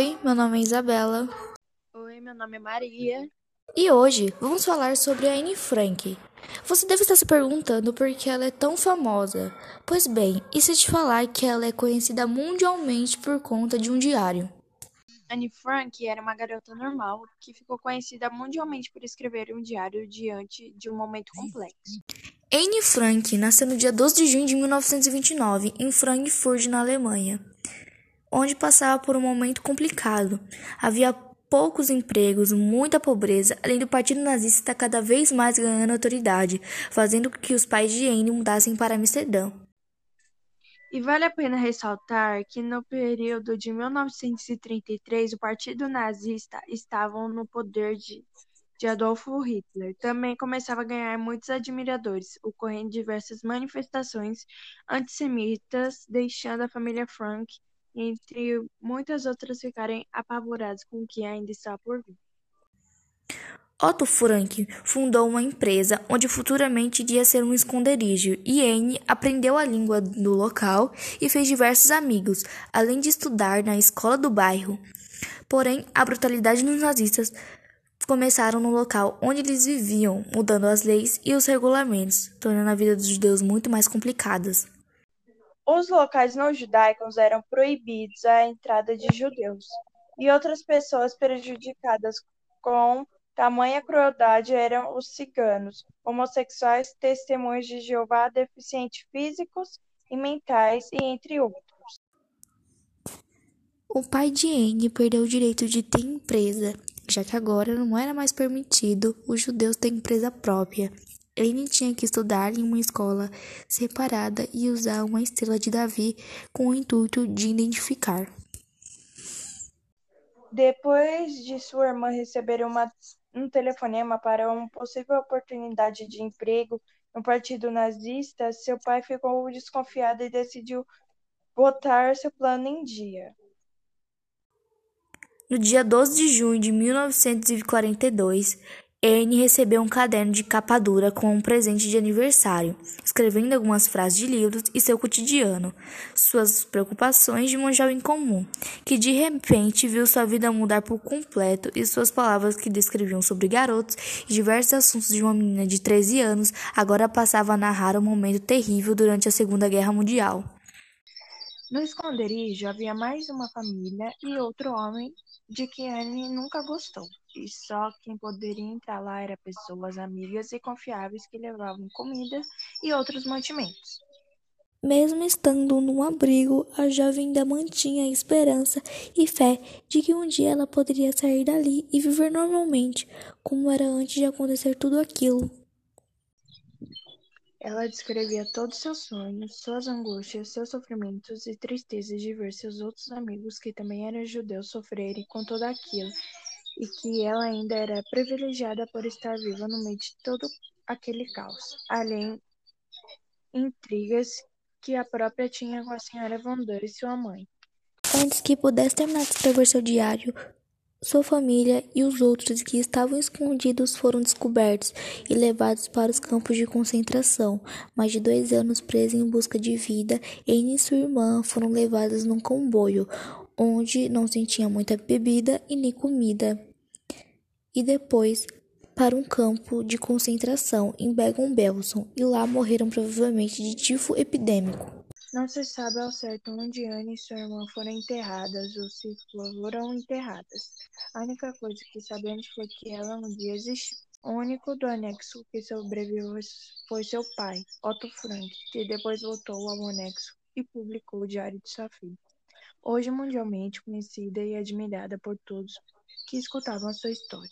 Oi, meu nome é Isabela. Oi, meu nome é Maria. E hoje vamos falar sobre a Anne Frank. Você deve estar se perguntando por que ela é tão famosa. Pois bem, e se te falar que ela é conhecida mundialmente por conta de um diário? Anne Frank era uma garota normal que ficou conhecida mundialmente por escrever um diário diante de um momento complexo. Anne Frank nasceu no dia 12 de junho de 1929 em Frankfurt, na Alemanha, onde passava por um momento complicado. Havia poucos empregos, muita pobreza, além do Partido Nazista estar cada vez mais ganhando autoridade, fazendo com que os pais de Anne mudassem para Amsterdã. E vale a pena ressaltar que no período de 1933 o Partido Nazista estava no poder de, de Adolfo Hitler. Também começava a ganhar muitos admiradores, ocorrendo diversas manifestações antissemitas, deixando a família Frank, entre muitas outras, ficarem apavoradas com o que ainda está por vir. Otto Frank fundou uma empresa onde futuramente iria ser um esconderijo, e Anne aprendeu a língua do local e fez diversos amigos, além de estudar na escola do bairro. Porém, a brutalidade dos nazistas começaram no local onde eles viviam, mudando as leis e os regulamentos, tornando a vida dos judeus muito mais complicadas. Os locais não judaicos eram proibidos a entrada de judeus, e outras pessoas prejudicadas com Tamanha crueldade eram os ciganos, homossexuais, testemunhas de Jeová, deficientes físicos e mentais, e entre outros. O pai de Anne perdeu o direito de ter empresa, já que agora não era mais permitido os judeus ter empresa própria. Anne tinha que estudar em uma escola separada e usar uma estrela de Davi com o intuito de identificar. Depois de sua irmã receber uma um telefonema para uma possível oportunidade de emprego no Partido Nazista, seu pai ficou desconfiado e decidiu botar seu plano em dia. No dia 12 de junho de 1942, Anne recebeu um caderno de capa dura com um presente de aniversário, escrevendo algumas frases de livros e seu cotidiano, suas preocupações de um jovem comum, que de repente viu sua vida mudar por completo e suas palavras que descreviam sobre garotos e diversos assuntos de uma menina de 13 anos agora passava a narrar um momento terrível durante a Segunda Guerra Mundial. No esconderijo havia mais uma família e outro homem de que Anne nunca gostou, e só quem poderia entrar lá eram pessoas amigas e confiáveis que levavam comida e outros mantimentos. Mesmo estando num abrigo, a jovem ainda mantinha a esperança e fé de que um dia ela poderia sair dali e viver normalmente, como era antes de acontecer tudo aquilo. Ela descrevia todos seus sonhos, suas angústias, seus sofrimentos e tristezas de ver seus outros amigos, que também eram judeus, sofrerem com tudo aquilo, e que ela ainda era privilegiada por estar viva no meio de todo aquele caos, além intrigas que a própria tinha com a senhora Von e sua mãe. Antes que pudesse terminar de escrever seu diário, sua família e os outros que estavam escondidos foram descobertos e levados para os campos de concentração. Mais de dois anos presos em busca de vida, Anne e sua irmã foram levadas num comboio, onde não se tinha muita bebida e nem comida. E depois para um campo de concentração em Bergen-Belsen e lá morreram provavelmente de tifo epidêmico. Não se sabe ao certo onde Anne e sua irmã foram enterradas ou se foram enterradas. A única coisa que sabemos foi que ela um dia existiu. O único do anexo que sobreviveu foi seu pai, Otto Frank, que depois voltou ao anexo e publicou o Diário de sua filha. Hoje mundialmente conhecida e admirada por todos que escutavam sua história.